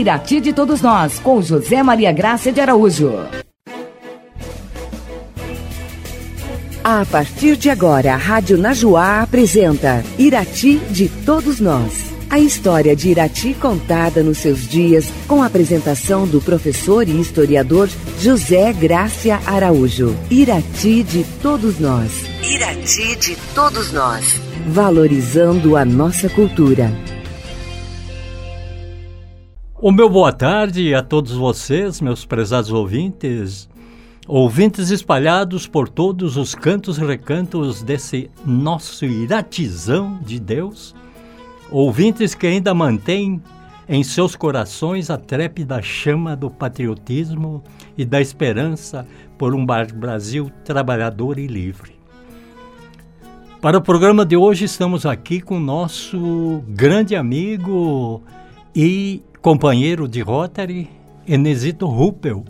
Irati de Todos Nós, com José Maria Graça de Araújo. A partir de agora, a Rádio Najuá apresenta Irati de Todos Nós. A história de Irati contada nos seus dias, com a apresentação do professor e historiador José Grácia Araújo. Irati de Todos Nós. Irati de Todos Nós. Valorizando a nossa cultura. O meu boa tarde a todos vocês, meus prezados ouvintes, ouvintes espalhados por todos os cantos e recantos desse nosso iratizão de Deus, ouvintes que ainda mantêm em seus corações a trépida chama do patriotismo e da esperança por um Brasil trabalhador e livre. Para o programa de hoje, estamos aqui com nosso grande amigo e companheiro de Rotary, Enesito Ruppel,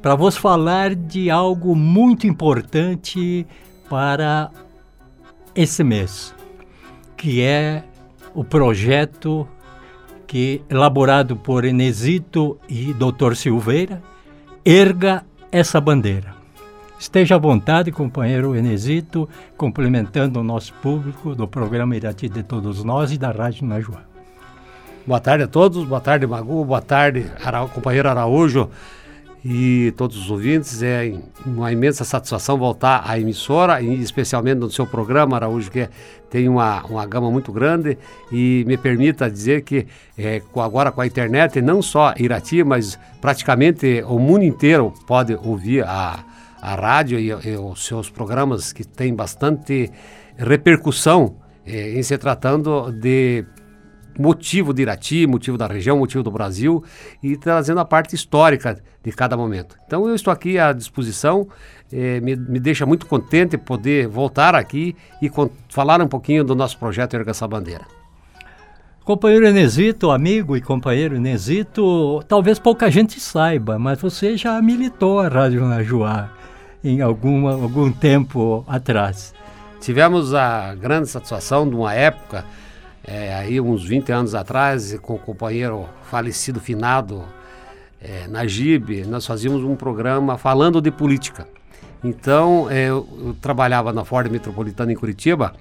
para vos falar de algo muito importante para esse mês, que é o projeto que elaborado por Enesito e Dr. Silveira, erga essa bandeira. Esteja à vontade, companheiro Enesito, complementando o nosso público do programa Irati de Todos Nós e da Rádio Najuá. Boa tarde a todos, boa tarde Magu, boa tarde Ara... companheiro Araújo e todos os ouvintes. É uma imensa satisfação voltar à emissora, e especialmente no seu programa, Araújo, que tem uma, uma gama muito grande. E me permita dizer que é, agora com a internet, não só Irati, mas praticamente o mundo inteiro pode ouvir a, a rádio e, e os seus programas que têm bastante repercussão é, em se tratando de motivo de Irati, motivo da região, motivo do Brasil e trazendo a parte histórica de cada momento. Então eu estou aqui à disposição, eh, me, me, deixa muito contente poder voltar aqui e falar um pouquinho do nosso projeto Erga essa Bandeira. Companheiro Enesito, amigo e companheiro Enesito, talvez pouca gente saiba, mas você já militou a Rádio Najuá em alguma, algum tempo atrás. Tivemos a grande satisfação de uma época é, aí uns 20 anos atrás, com o companheiro falecido, finado, é, Najib, nós fazíamos um programa falando de política. Então, é, eu, eu, trabalhava na Ford Metropolitana em Curitiba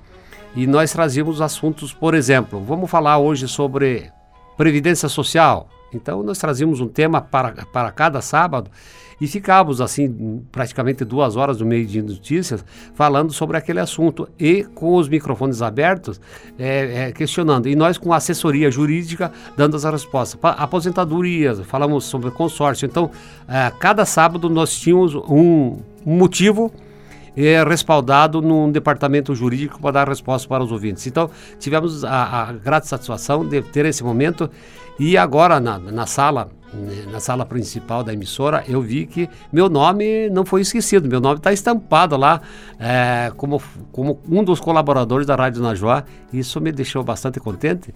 e nós trazíamos assuntos, por exemplo, vamos falar hoje sobre Previdência Social. Então, nós trazíamos um tema para, para cada sábado e ficávamos assim praticamente duas horas no meio de notícias falando sobre aquele assunto e com os microfones abertos é, é, questionando. E nós com assessoria jurídica dando as respostas aposentadorias falamos sobre consórcio. Então é, cada sábado nós tínhamos um motivo é, respaldado num departamento jurídico para dar resposta para os ouvintes. Então, tivemos a, a grata satisfação de ter esse momento e agora na, na sala né, na sala principal da emissora, eu vi que meu nome não foi esquecido, meu nome está estampado lá é, como, como um dos colaboradores da Rádio Najuá. Isso me deixou bastante contente,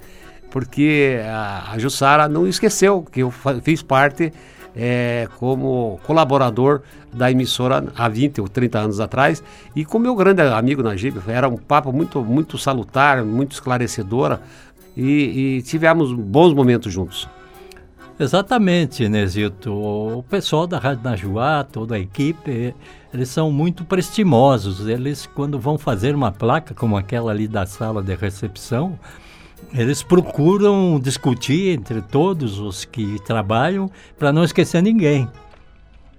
porque a, a Jussara não esqueceu que eu fiz parte é, como colaborador da emissora há 20 ou 30 anos atrás e com meu grande amigo Najib. Era um papo muito, muito salutar, muito esclarecedora e, e tivemos bons momentos juntos. Exatamente, Nesito. O pessoal da Rádio Najuá, toda a equipe, eles são muito prestimosos. Eles, quando vão fazer uma placa como aquela ali da sala de recepção, eles procuram discutir entre todos os que trabalham para não esquecer ninguém.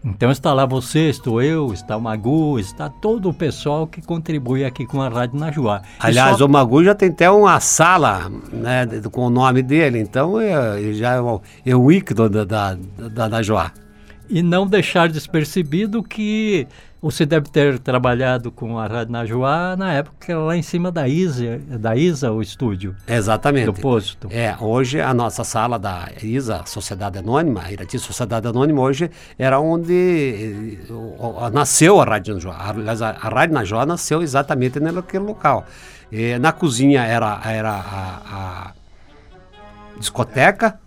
Então está lá você, estou eu, está o Magu, está todo o pessoal que contribui aqui com a Rádio Najuá. Aliás, só... o Magu já tem até uma sala né, com o nome dele, então é, já é o, é o ícone da, da, da Najuá. E não deixar despercebido que você deve ter trabalhado com a Rádio Najuá na época lá em cima da ISA, da ISA o estúdio. Exatamente. Do posto. É, hoje a nossa sala da ISA, Sociedade Anônima, Irati Sociedade Anônima, hoje era onde uh, nasceu a Rádio Najuá. Aliás, a, a Rádio Najuá nasceu exatamente naquele local. E, na cozinha era, era a, a discoteca,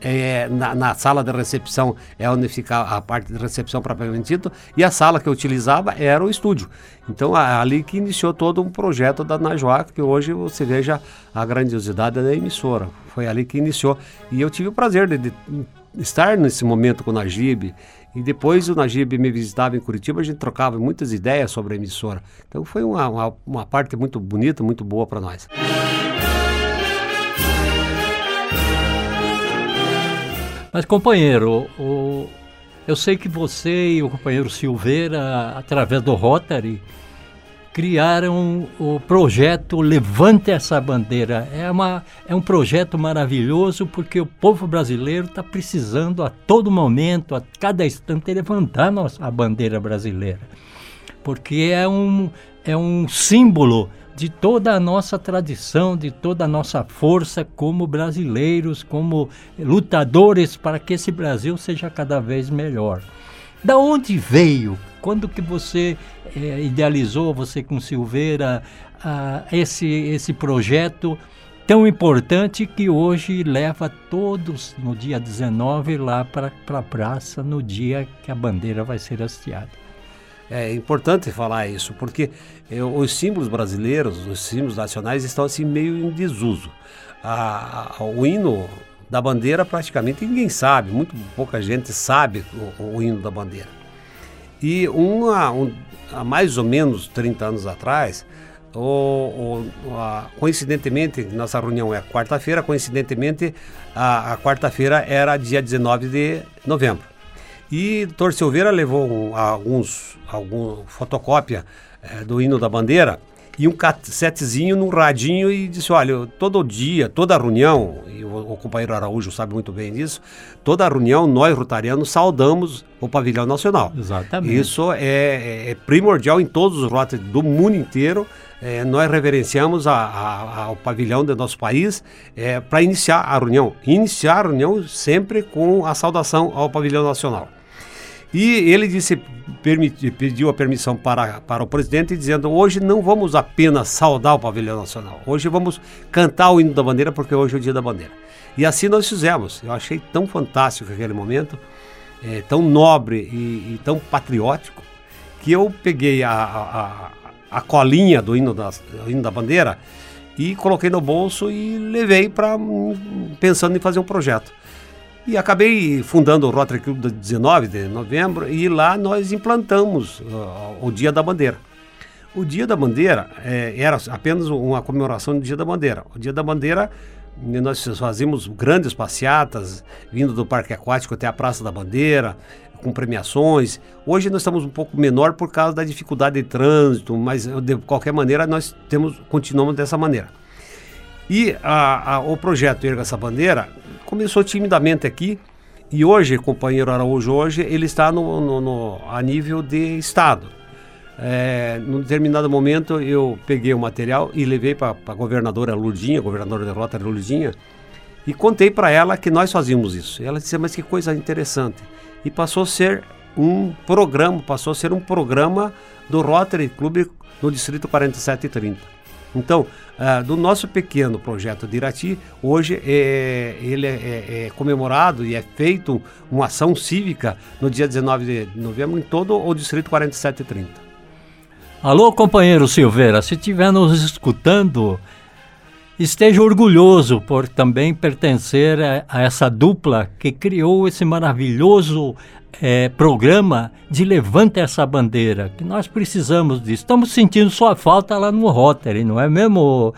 é, na, na, sala de recepção é onde fica a parte de recepção propriamente dito, e a sala que eu utilizava era o estúdio. Então, a, ali que iniciou todo um projeto da Najuá, que hoje você veja a grandiosidade da emissora. Foi ali que iniciou. E eu tive o prazer de, de estar nesse momento com o Najib. E depois o Najib me visitava em Curitiba, a gente trocava muitas ideias sobre a emissora. Então foi uma, uma, uma parte muito bonita, muito boa para nós. Mas, companheiro, o, eu sei que você e o companheiro Silveira, através do Rotary, criaram o projeto Levante essa Bandeira. É, uma, é um projeto maravilhoso porque o povo brasileiro está precisando a todo momento, a cada instante, levantar a bandeira brasileira. Porque é um, é um símbolo de toda a nossa tradição, de toda a nossa força como brasileiros, como lutadores para que esse Brasil seja cada vez melhor. Da onde veio? Quando que você é, idealizou, você com Silveira, esse, esse projeto tão importante que hoje leva todos no dia 19 lá para a pra praça, no dia que a bandeira vai ser hasteada? É importante falar isso, porque os símbolos brasileiros, os símbolos nacionais estão assim meio em desuso. A, a, o hino da bandeira praticamente ninguém sabe, muito pouca gente sabe o, o hino da bandeira. E uma, um, há mais ou menos 30 anos atrás, o, o, a, coincidentemente, nossa reunião é quarta-feira, coincidentemente, a, a quarta-feira era dia 19 de novembro. E o doutor Silveira levou alguns, algum fotocópia é, do hino da bandeira e um cassetezinho num radinho e disse, olha, todo dia, toda reunião, e o, o, companheiro Araújo sabe muito bem disso, toda reunião nós, rotarianos, saudamos o pavilhão nacional. Exatamente. Isso é, é, é primordial em todos os rotas do mundo inteiro, é, nós reverenciamos a, a, ao pavilhão do nosso país é, para iniciar a reunião. Iniciar a reunião sempre com a saudação ao pavilhão nacional. E ele disse, permiti, pediu a permissão para, para o presidente, dizendo: hoje não vamos apenas saudar o pavilhão nacional, hoje vamos cantar o hino da bandeira, porque hoje é o dia da bandeira. E assim nós fizemos. Eu achei tão fantástico aquele momento, é, tão nobre e, e, tão patriótico, que eu peguei a, a, a colinha do hino, da, do hino da bandeira e coloquei no bolso e levei para pensando em fazer um projeto. E acabei fundando o Rotary Club de 19 de novembro e lá nós implantamos uh, o Dia da Bandeira. O Dia da Bandeira é, era apenas uma comemoração do Dia da Bandeira. O Dia da Bandeira nós fazíamos grandes passeatas, vindo do Parque Aquático até a Praça da Bandeira, com premiações. Hoje nós estamos um pouco menor por causa da dificuldade de trânsito, mas de qualquer maneira nós temos continuamos dessa maneira. E a, a, o projeto Erga essa Bandeira começou timidamente aqui e hoje, companheiro Araújo, hoje ele está no, no, no a nível de estado. É, num determinado momento eu peguei o material e levei para a governadora Lurdinha, governadora de Rota Lurdinha, e contei para ela que nós fazíamos isso. E ela disse, mas que coisa interessante. E passou a ser um programa, passou a ser um programa do Rotary Club no Distrito 4730. Então, uh, do nosso pequeno projeto de Irati, hoje é, ele é, é, é, comemorado e é feito uma ação cívica no dia 19 de novembro em todo o Distrito 4730. Alô, companheiro Silveira, se estiver nos escutando, esteja orgulhoso por também pertencer a, a essa dupla que criou esse maravilhoso é, programa de Levanta essa bandeira, que nós precisamos disso. Estamos sentindo sua falta lá no Rotary, não é mesmo?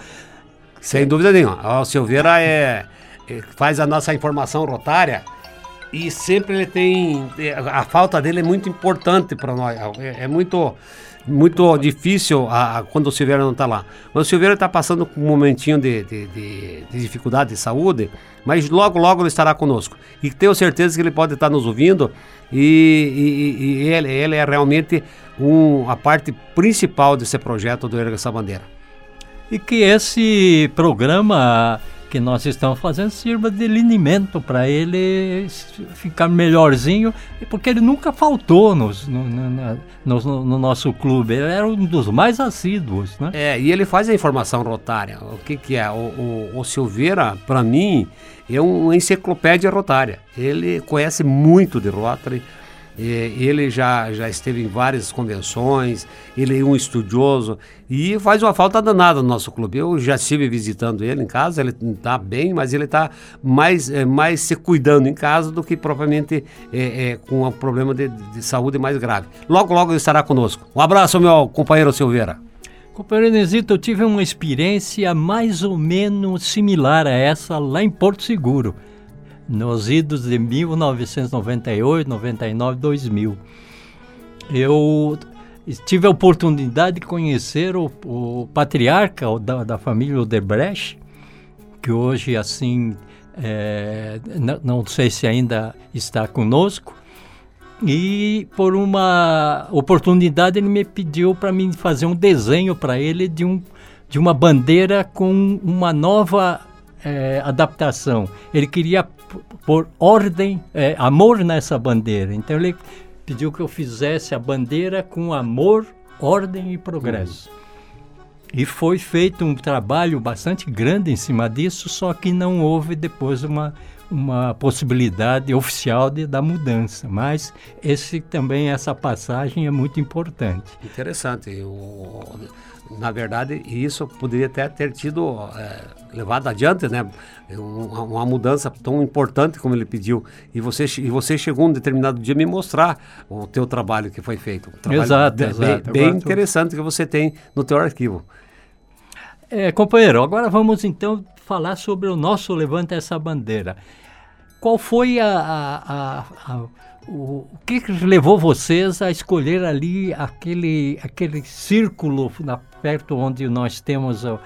Sem dúvida nenhuma. O Silveira é, é, faz a nossa informação rotária e sempre ele tem. A falta dele é muito importante para nós. É, é, muito muito difícil a, a, quando o Silveira não está lá. Mas o Silveira está passando um momentinho de, de, de, de, dificuldade de saúde, mas logo, logo ele estará conosco. E tenho certeza que ele pode estar nos ouvindo e, e, e ele, ele, é realmente um, a parte principal desse projeto do Erga essa Bandeira. E que esse programa que nós estamos fazendo sirva de linimento para ele ficar melhorzinho, porque ele nunca faltou nos, no, no, no, no, nosso clube, ele era um dos mais assíduos. Né? É, e ele faz a informação rotária. O que, que é? O, o, o Silveira, para mim, é uma enciclopédia rotária. Ele conhece muito de Rotary, ele já, já esteve em várias convenções, ele é um estudioso e faz uma falta danada no nosso clube. Eu já estive visitando ele em casa, ele está bem, mas ele está mais, é, mais se cuidando em casa do que propriamente é, é, com um problema de, de saúde mais grave. Logo, logo ele estará conosco. Um abraço, meu companheiro Silveira. Companheiro Inesito, eu tive uma experiência mais ou menos similar a essa lá em Porto Seguro nos idos de 1998, 99, 2000. Eu tive a oportunidade de conhecer o, o patriarca da, da, família Odebrecht, que hoje, assim, é, não, não sei se ainda está conosco, e por uma oportunidade ele me pediu para mim fazer um desenho para ele de, um, de uma bandeira com uma nova é, adaptação. Ele queria pôr ordem, é, amor nessa bandeira. Então ele pediu que eu fizesse a bandeira com amor, ordem e progresso. Uhum. E foi feito um trabalho bastante grande em cima disso, só que não houve depois uma, uma possibilidade oficial de, da mudança. Mas esse também essa passagem é muito importante. Interessante. Eu, na verdade, isso poderia até ter tido é, levado adiante, né? Uma, uma, mudança tão importante como ele pediu. E você, e você chegou um determinado dia me mostrar o teu trabalho que foi feito. Um trabalho exato, de, exato. Bem, bem interessante que você tem no teu arquivo. É, companheiro, agora vamos então falar sobre o nosso Levanta essa Bandeira. Qual foi a, a, a, o, o que levou vocês a escolher ali aquele, aquele círculo na, perto onde nós temos o,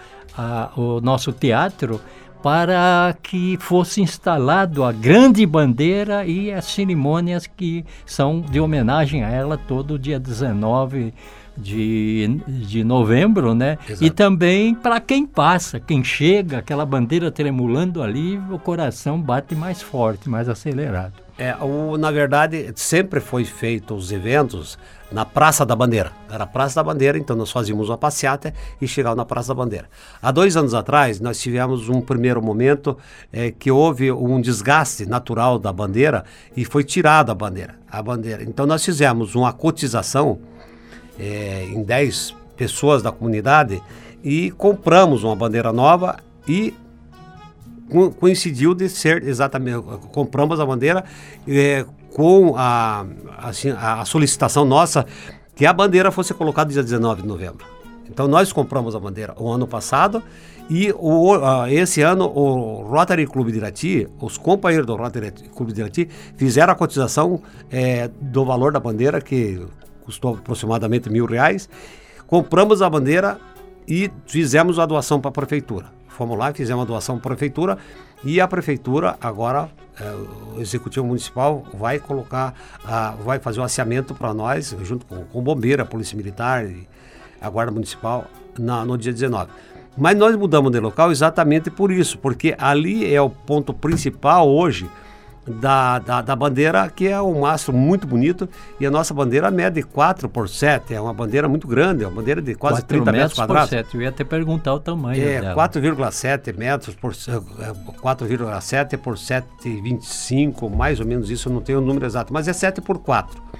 o nosso teatro para que fosse instalado a grande bandeira e as cerimônias que são de homenagem a ela todo dia 19 de, de novembro, né? Exato. E também para quem passa, quem chega, aquela bandeira tremulando ali, o coração bate mais forte, mais acelerado. É, o, na verdade, sempre foi feito os eventos na Praça da Bandeira. Era a Praça da Bandeira, então nós fazíamos uma passeata e chegava na Praça da Bandeira. Há dois anos atrás, nós tivemos um primeiro momento é, que houve um desgaste natural da bandeira e foi tirada a bandeira. A bandeira. Então nós fizemos uma cotização é, em 10 pessoas da comunidade e compramos uma bandeira nova e coincidiu de ser exatamente compramos a bandeira é, com a, assim, a solicitação nossa que a bandeira fosse colocada dia 19 de novembro. Então nós compramos a bandeira o ano passado e o, uh, esse ano o Rotary Clube de Irati, os companheiros do Rotary Clube de Irati fizeram a cotização é, do valor da bandeira que custou aproximadamente mil reais. Compramos a bandeira e fizemos a doação para a prefeitura. Fomos lá e fizemos a doação para a prefeitura e a prefeitura agora, é, o executivo municipal vai colocar, a, vai fazer o asseamento para nós, junto com, com o a polícia militar e a guarda municipal, na, no dia 19. Mas nós mudamos de local exatamente por isso, porque ali é o ponto principal hoje da, da, da, bandeira, que é um mastro muito bonito, e a nossa bandeira mede 4 por 7, é uma bandeira muito grande, é uma bandeira de quase 30 metros, metros quadrados. Por 7. Eu ia até perguntar o tamanho é, 4,7 metros por 4,7 por 7,25, mais ou menos isso, eu não tenho o número exato, mas é 7 por 4.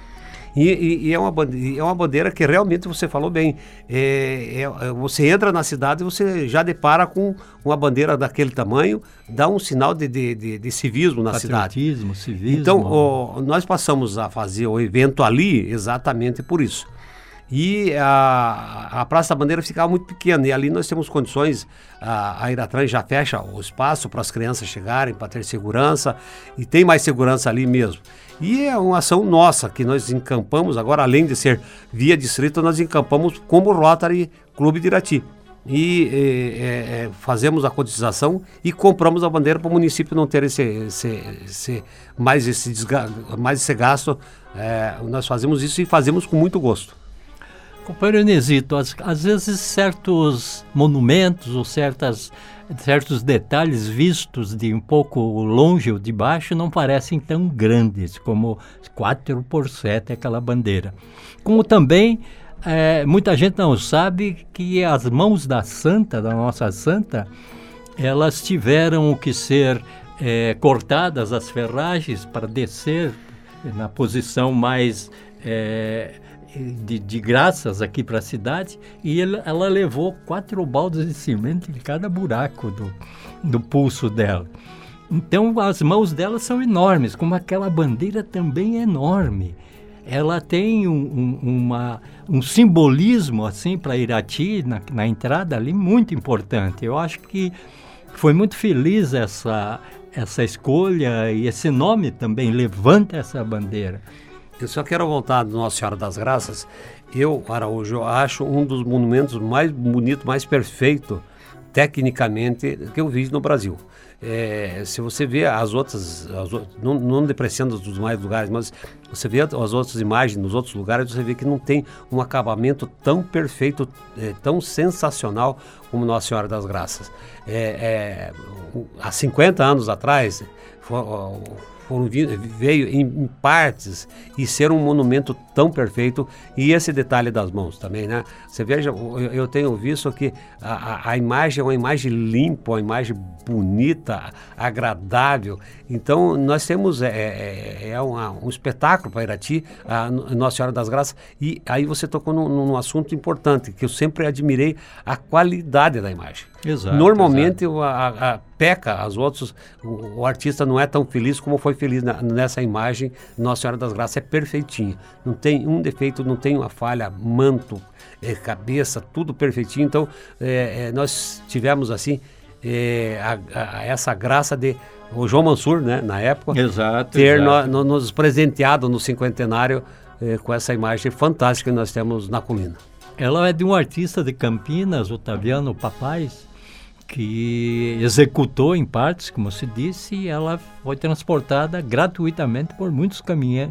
E, e, e, é, uma bandeira, é uma bandeira que realmente você falou bem. É, é, é, você entra na cidade e você já depara com uma bandeira daquele tamanho, dá um sinal de, de, de, de civismo na cidade. civismo. Então, nós passamos a fazer o evento ali exatamente por isso. E a, a Praça da Bandeira ficava muito pequena, e ali nós temos condições, a, a Iratran já fecha o espaço para as crianças chegarem, para ter segurança, e tem mais segurança ali mesmo. E é uma ação nossa que nós encampamos, agora além de ser via distrito, nós encampamos como Rotary Clube de Irati. E é, é, fazemos a cotização e compramos a bandeira para o município não ter esse, esse, esse mais, esse desga, mais esse gasto. É, nós fazemos isso e fazemos com muito gosto. Companheiro Inesito, às, às vezes certos monumentos ou certas certos detalhes vistos de um pouco longe ou de baixo não parecem tão grandes como 4 por 7 aquela bandeira. Como também é, muita gente não sabe que as mãos da santa, da nossa santa, elas tiveram que ser é, cortadas as ferragens para descer na posição mais é, de, de, graças aqui para a cidade e ele, ela levou quatro baldas de cimento em cada buraco do, do pulso dela. Então as mãos dela são enormes, como aquela bandeira também é enorme. Ela tem um, um, uma, um simbolismo assim para Irati na, na entrada ali muito importante. Eu acho que foi muito feliz essa essa escolha e esse nome também levanta essa bandeira. Eu só quero voltar do Nossa Senhora das Graças. Eu, Araújo, acho um dos monumentos mais bonitos, mais perfeito, tecnicamente, que eu vi no Brasil. É, se você vê as outras, as, não, não depreciando os demais lugares, mas você vê as outras imagens nos outros lugares, você vê que não tem um acabamento tão perfeito, é, tão sensacional como Nossa Senhora das Graças. É, é há 50 anos atrás, foi, foram, veio em, em, partes e ser um monumento tão perfeito e esse detalhe das mãos também, né? Você veja, eu, tenho visto que a, a, imagem é uma imagem limpa, uma imagem bonita, agradável. Então nós temos é, é, é, é uma, um espetáculo para Irati, a Nossa Senhora das Graças e aí você tocou num, num assunto importante que eu sempre admirei a qualidade da imagem. Exato, Normalmente exato. A, a, peca, as outros, o, o, artista não é tão feliz como foi feliz na, nessa imagem. Nossa Senhora das Graças é perfeitinha, não tem um defeito, não tem uma falha, manto, é, cabeça, tudo perfeitinho. Então é, é, nós tivemos assim é, a, essa graça de o João Mansur, né, na época, exato, ter exato. No, no, nos presenteado no cinquentenário é, com essa imagem fantástica que nós temos na colina. Ela é de um artista de Campinas, Otaviano Papais, que executou em partes, como se disse, e ela foi transportada gratuitamente por muitos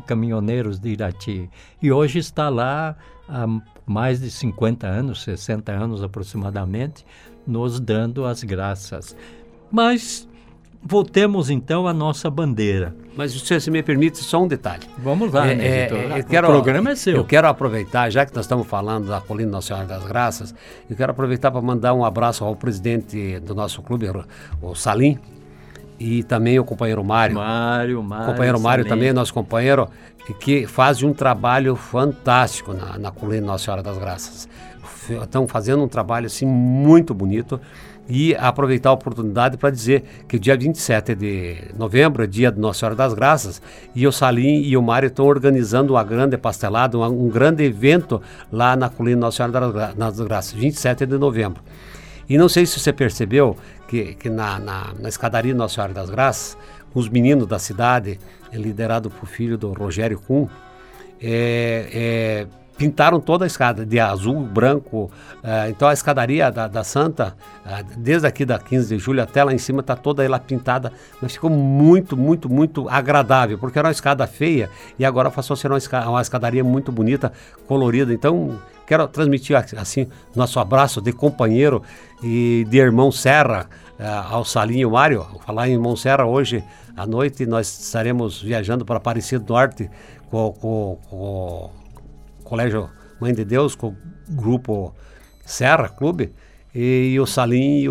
caminhoneiros de Irati. E hoje está lá há mais de 50 anos, 60 anos aproximadamente, nos dando as graças. Mas Voltemos então à nossa bandeira. Mas se você me permite, só um detalhe. Vamos lá, é, né, é, eu quero, o programa é seu. Eu quero aproveitar, já que nós estamos falando da Colina Nacional das Graças, eu quero aproveitar para mandar um abraço ao presidente do nosso clube, o Salim, e também o companheiro Mário. Mário, Mário. O companheiro Mário também, nosso companheiro, que faz um trabalho fantástico na, na Colina Nossa Senhora das Graças. Estão fazendo um trabalho assim muito bonito e aproveitar a oportunidade para dizer que dia 27 de novembro é dia de Nossa Senhora das Graças e o Salim e o Mário estão organizando uma grande pastelada, um, um grande evento lá na Colina Nossa Senhora das Graças, 27 de novembro. E não sei se você percebeu que, que na, na, na escadaria Nossa Senhora das Graças, os meninos da cidade, liderado por filho do Rogério Kuhn, é, é, pintaram toda a escada de azul, branco. Uh, então a escadaria da, da Santa, uh, desde aqui da 15 de julho até lá em cima, está toda ela pintada, mas ficou muito, muito, muito agradável, porque era uma escada feia e agora passou a ser uma, escada, uma escadaria muito bonita, colorida. Então quero transmitir assim nosso abraço de companheiro e de irmão Serra uh, ao Salinho Mário. Falar em irmão Serra hoje à noite nós estaremos viajando para Aparecido Norte com, com, com Colégio Mãe de Deus, com o grupo Serra Clube, e, o Salim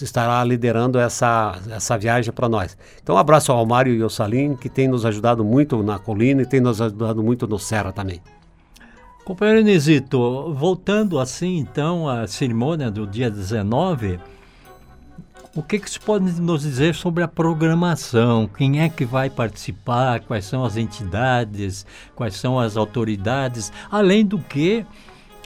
estará liderando essa, essa viagem para nós. Então, um abraço ao Mário e ao Salim, que tem nos ajudado muito na colina e tem nos ajudado muito no Serra também. Companheiro Inesito, voltando assim então à cerimônia do dia 19, o que, que se pode nos dizer sobre a programação? Quem é que vai participar? Quais são as entidades? Quais são as autoridades? Além do que,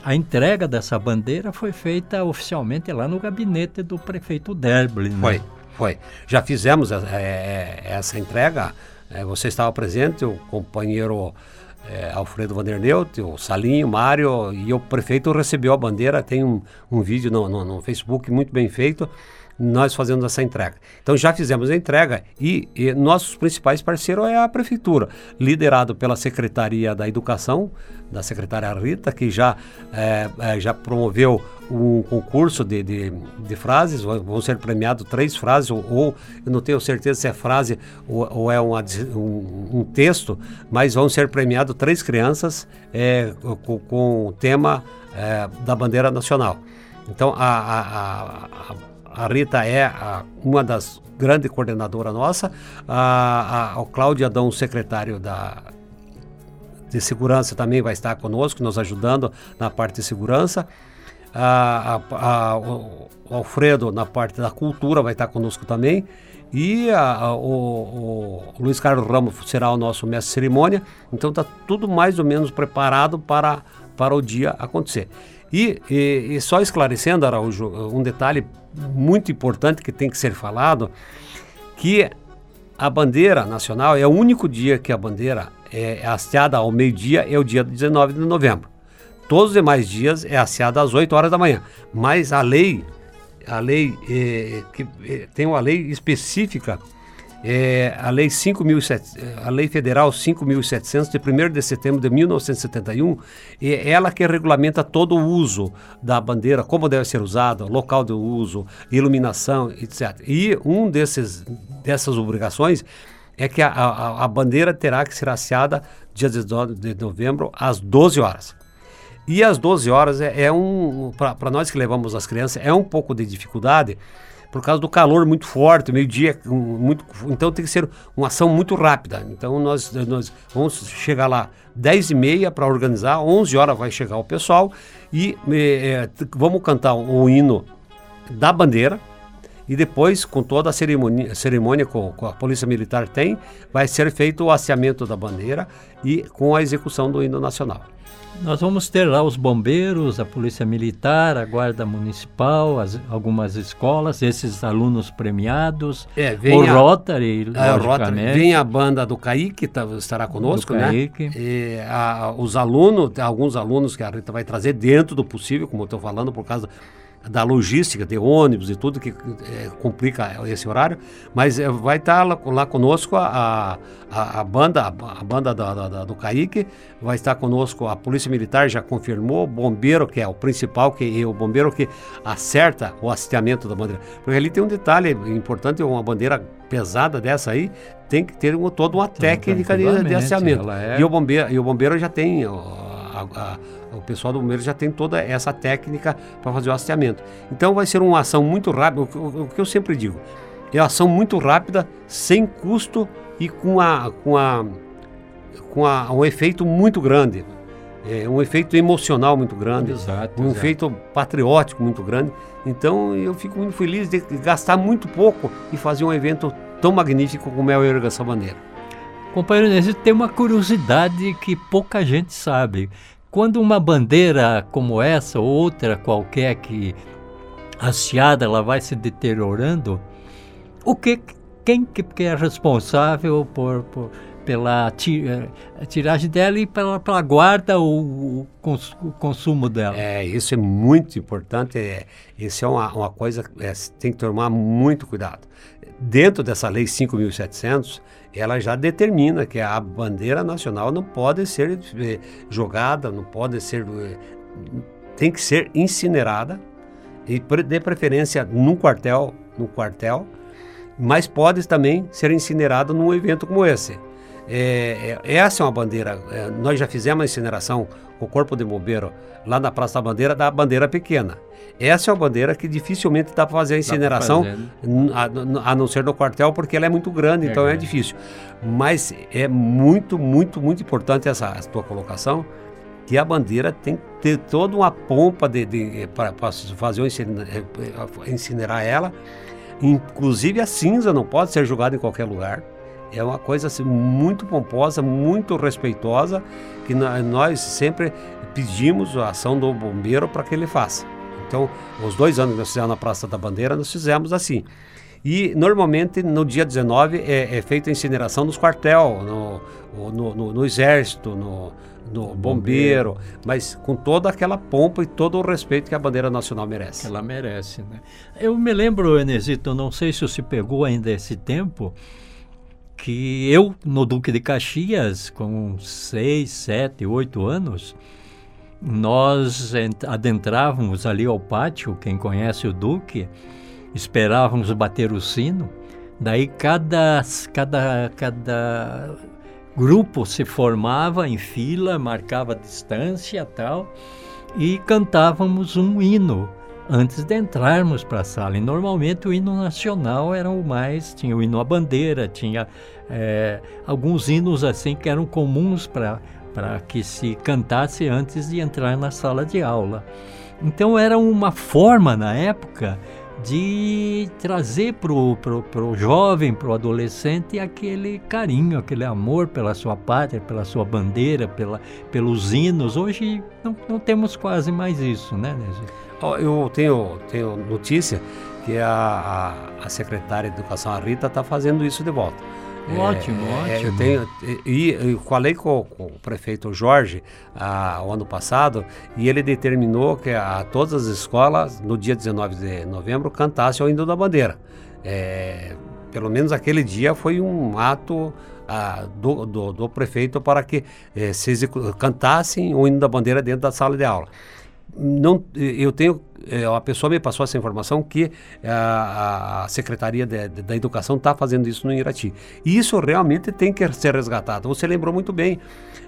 a entrega dessa bandeira foi feita oficialmente lá no gabinete do prefeito Derblin. Né? Foi, foi. Já fizemos é, essa entrega. É, você estava presente, o companheiro é, Alfredo Vanderneut, o Salinho, Mário e o prefeito recebeu a bandeira. Tem um, um vídeo no, no, no Facebook muito bem feito nós fazemos essa entrega. Então já fizemos a entrega e, e nossos principais parceiros é a prefeitura, liderado pela Secretaria da Educação, da secretária Rita, que já, é, é, já promoveu um concurso de, de, de, frases, vão ser premiados três frases, ou, ou, eu não tenho certeza se é frase ou, ou é uma, um, um, texto, mas vão ser premiados três crianças é, com, com, o tema é, da bandeira nacional. Então a, a, a, Rita é a, uma das grandes coordenadoras nossa, a, a, a Cláudia Adão, secretário da de segurança também vai estar conosco, nos ajudando na parte de segurança. A, a, a, o Alfredo na parte da cultura vai estar conosco também. E a, o, o, Luiz Carlos Ramos será o nosso mestre cerimônia. Então está tudo mais ou menos preparado para, para o dia acontecer. E, e, e, só esclarecendo, Araújo, um detalhe muito importante que tem que ser falado, que a bandeira nacional é o único dia que a bandeira é hasteada ao meio-dia, é o dia 19 de novembro. Todos os demais dias é hasteada às 8 horas da manhã. Mas a lei, a lei é, que, é, tem uma lei específica é a lei 5.700, a lei federal 5.700 de 1 de setembro de 1971, é ela que regulamenta todo o uso da bandeira, como deve ser usada, local de uso, iluminação, etc. E um desses dessas obrigações é que a, a, a bandeira terá que ser hasteada dia 19 de novembro às 12 horas. E às 12 horas é, é um, para nós que levamos as crianças, é um pouco de dificuldade, por causa do calor muito forte, meio-dia, muito, então tem que ser uma ação muito rápida. Então nós, nós vamos chegar lá 10 e meia para organizar, 11 horas vai chegar o pessoal e é, vamos cantar o hino da bandeira, e depois, com toda a cerimônia, cerimônia com, a Polícia Militar tem, vai ser feito o hasteamento da bandeira e com a execução do hino nacional. Nós vamos ter lá os bombeiros, a Polícia Militar, a Guarda Municipal, as, algumas escolas, esses alunos premiados, é, o a, Rotary, é, Rotary, Vem a banda do CAIC, que tá, estará conosco, do né? E, a, os alunos, alguns alunos que a Rita vai trazer dentro do possível, como eu estou falando, por causa da logística de ônibus e tudo que é, complica esse horário, mas é, vai estar lá, lá conosco a, a, a, banda, a, banda da, da, do Caique, vai estar conosco a Polícia Militar, já confirmou, o bombeiro, que é o principal, que é o bombeiro que acerta o hasteamento da bandeira. Porque ali tem um detalhe importante, uma bandeira pesada dessa aí, tem que ter um, toda uma técnica de, de hasteamento. É... E, o bombeiro, e o bombeiro já tem... A, a, o pessoal do bombeiro já tem toda essa técnica para fazer o hasteamento. Então vai ser uma ação muito rápida, o, o, que eu sempre digo, é uma ação muito rápida, sem custo e com, a, com, a, com a, um efeito muito grande. É, um efeito emocional muito grande, exato, um exato. efeito patriótico muito grande. Então eu fico muito feliz de gastar muito pouco e fazer um evento tão magnífico como é o Erga essa Companheiro, tem uma curiosidade que pouca gente sabe. Quando uma bandeira como essa ou outra qualquer que hasteada ela vai se deteriorando, o que quem que é responsável por, por pela eh, tiragem dela e pela, pela guarda ou cons, o, consumo dela. É, isso é muito importante. É, isso é uma, uma coisa que é, tem que tomar muito cuidado. Dentro dessa lei 5.700, ela já determina que a bandeira nacional não pode ser eh, jogada, não pode ser. Eh, tem que ser incinerada e de preferência num quartel, no quartel, mas pode também ser incinerada num evento como esse. É, é, essa é uma bandeira. É, nós já fizemos a incineração com o Corpo de Bombeiro lá na Praça da Bandeira, da bandeira pequena. Essa é uma bandeira que dificilmente dá para fazer a incineração, né? a, a, não ser no quartel, porque ela é muito grande, então grande. é difícil. Mas é muito, muito, muito importante essa, essa tua colocação, que a bandeira tem que ter toda uma pompa de, de para fazer incinerar ela. Inclusive a cinza não pode ser jogada em qualquer lugar. É uma coisa assim, muito pomposa, muito respeitosa, que nós sempre pedimos a ação do bombeiro para que ele faça. Então, os dois anos que nós fizemos na Praça da Bandeira, nós fizemos assim. E normalmente no dia 19 é, é feita a incineração nos quartel. No, no, no, no exército, no, no bombeiro, mas com toda aquela pompa e todo o respeito que a bandeira nacional merece. Ela merece, né? Eu me lembro, Enesito, não sei se você pegou ainda esse tempo, que eu, no Duque de Caxias, com seis, sete, oito anos, nós adentrávamos ali ao pátio, quem conhece o Duque, esperávamos bater o sino, daí cada, cada, cada grupo se formava em fila, marcava distância tal, e cantávamos um hino antes de entrarmos para a sala. E normalmente o hino nacional era o mais, tinha o hino à bandeira, tinha é, alguns hinos assim que eram comuns para que se cantasse antes de entrar na sala de aula. Então era uma forma na época de trazer para o pro, pro jovem, para o adolescente, aquele carinho, aquele amor pela sua pátria, pela sua bandeira, pela, pelos hinos. Hoje não, não temos quase mais isso, né, Nézio? Eu tenho, tenho notícia que a, a, a secretária de Educação, a Rita, está fazendo isso de volta. Ótimo, é, ótimo. Eu tenho, e, eu falei com, com, o prefeito Jorge ah, o ano passado e ele determinou que a, todas as escolas, no dia 19 de novembro, cantassem o hino da bandeira. É, pelo menos aquele dia foi um ato ah, do, do, do, prefeito para que eh, se cantassem o hino da bandeira dentro da sala de aula. Não, eu tenho é, a pessoa me passou essa informação que a, a Secretaria de, de, da Educação está fazendo isso no Irati. E isso realmente tem que ser resgatado. Você lembrou muito bem.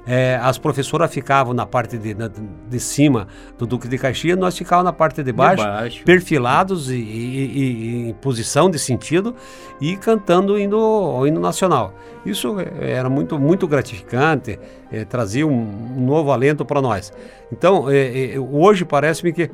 É, as professoras ficavam na parte de, de, de, cima do Duque de Caxias, nós ficávamos na parte de baixo, de baixo. perfilados e, e, e, em posição de sentido e cantando o hino, o hino nacional. Isso era muito, muito gratificante, é, trazia um, um novo alento para nós. Então, é, é, hoje parece-me que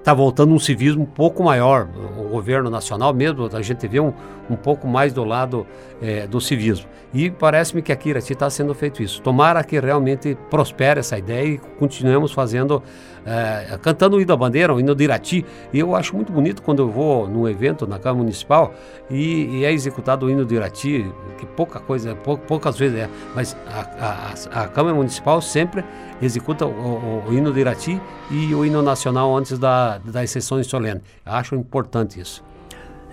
está voltando um civismo um pouco maior. O governo nacional mesmo, a gente vê um, um pouco mais do lado é, do civismo. E parece-me que aqui Irati está sendo feito isso. Tomara que realmente prospere essa ideia e continuemos fazendo, é, cantando o hino da bandeira, o hino do Irati. E eu acho muito bonito quando eu vou num evento na Câmara Municipal e, e é executado o hino do Irati, que pouca coisa, pou, poucas vezes é, mas a, a, a Câmara Municipal sempre executa o, o, o, hino do Irati e o hino nacional antes da, das sessões solenes. Acho importante isso.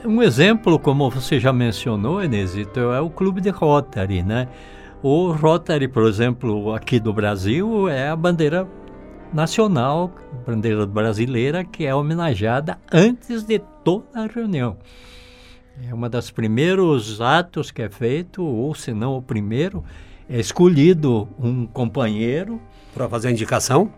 Um exemplo, como você já mencionou, Enesito, é o Clube de Rotary, né? O Rotary, por exemplo, aqui do Brasil, é a bandeira nacional, bandeira brasileira, que é homenageada antes de toda a reunião. É um dos primeiros atos que é feito, ou se não o primeiro, é escolhido um companheiro para fazer a indicação.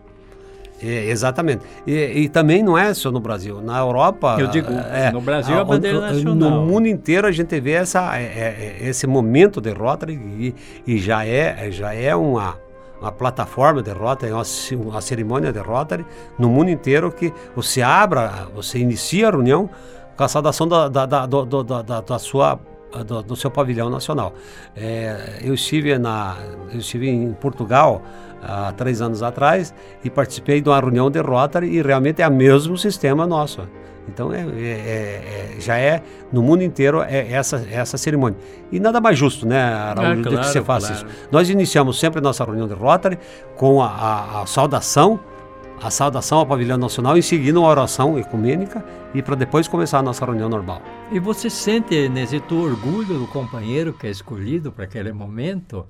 É, exatamente. E, e, também não é só no Brasil. Na Europa. Eu digo, é, no Brasil é a bandeira nacional. No mundo inteiro a gente vê essa, é, é, é esse momento de Rotary e, e, já é, já é uma, uma plataforma de Rotary, uma, uma cerimônia de Rotary no mundo inteiro que você abra, você inicia a reunião com a saudação da, da, da, da, da sua do, do, seu pavilhão nacional. É, eu estive na, eu estive em Portugal há três anos atrás e participei de uma reunião de Rotary e realmente é o mesmo sistema nosso. Então é, é, é, é já é no mundo inteiro é essa essa cerimônia e nada mais justo, né, Araújo, claro, que você faça claro. isso. Nós iniciamos sempre nossa reunião de Rotary com a, a, a saudação a saudação ao pavilhão nacional e seguindo uma oração ecumênica e para depois começar a nossa reunião normal. E você sente, Nesito, orgulho do companheiro que é escolhido para aquele momento,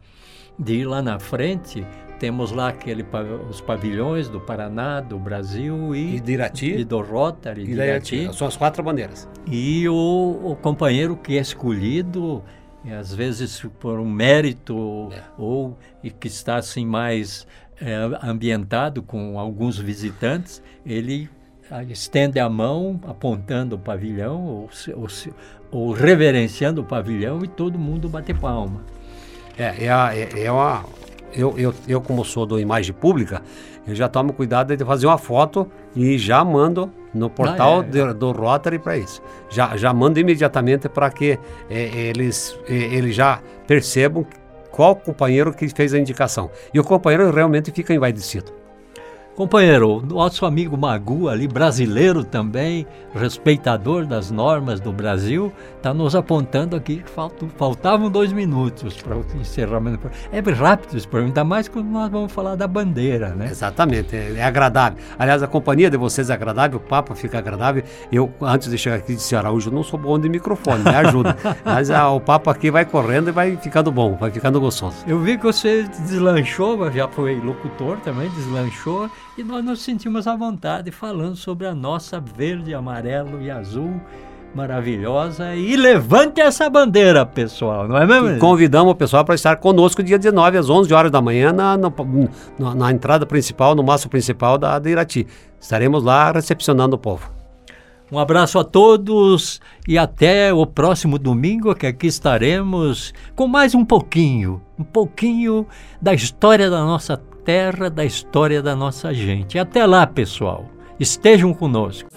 de ir lá na frente? Temos lá aquele, os pavilhões do Paraná, do Brasil e, e de Irati. E do Rotary, de Irati. São as quatro bandeiras. E o, o companheiro que é escolhido às vezes por um mérito é. ou e que está assim mais é, ambientado com alguns visitantes, ele ah, estende a mão apontando o pavilhão ou, ou, ou reverenciando o pavilhão e todo mundo bate palma. É, é, é, é uma, eu, eu, eu, como sou do imagem pública, eu já tomo cuidado de fazer uma foto e já mando no portal ah, é, de, do Rotary para isso. Já, já mando imediatamente para que é, eles, é, eles já percebam qual companheiro que fez a indicação. E o companheiro realmente fica envaidecido. Companheiro, nosso amigo Magu ali, brasileiro também, respeitador das normas do Brasil, está nos apontando aqui que faltavam dois minutos para o encerramento. É rápido esse programa, ainda mais quando nós vamos falar da bandeira, né? Exatamente, é, é agradável. Aliás, a companhia de vocês é agradável, o papo fica agradável. Eu, antes de chegar aqui, disse, Araújo, não sou bom de microfone, me ajuda. Mas ah, o papo aqui vai correndo e vai ficando bom, vai ficando gostoso. Eu vi que você deslanchou, já foi locutor também, deslanchou e nós nos sentimos à vontade falando sobre a nossa verde, amarelo e azul maravilhosa. E levante essa bandeira, pessoal, não é mesmo? E convidamos o pessoal para estar conosco dia 19 às 11 horas da manhã na, na, na, entrada principal, no mastro principal da, da Irati. Estaremos lá recepcionando o povo. Um abraço a todos e até o próximo domingo, que aqui estaremos com mais um pouquinho, um pouquinho da história da nossa terra, da história da nossa gente. Até lá, pessoal. Estejam conosco.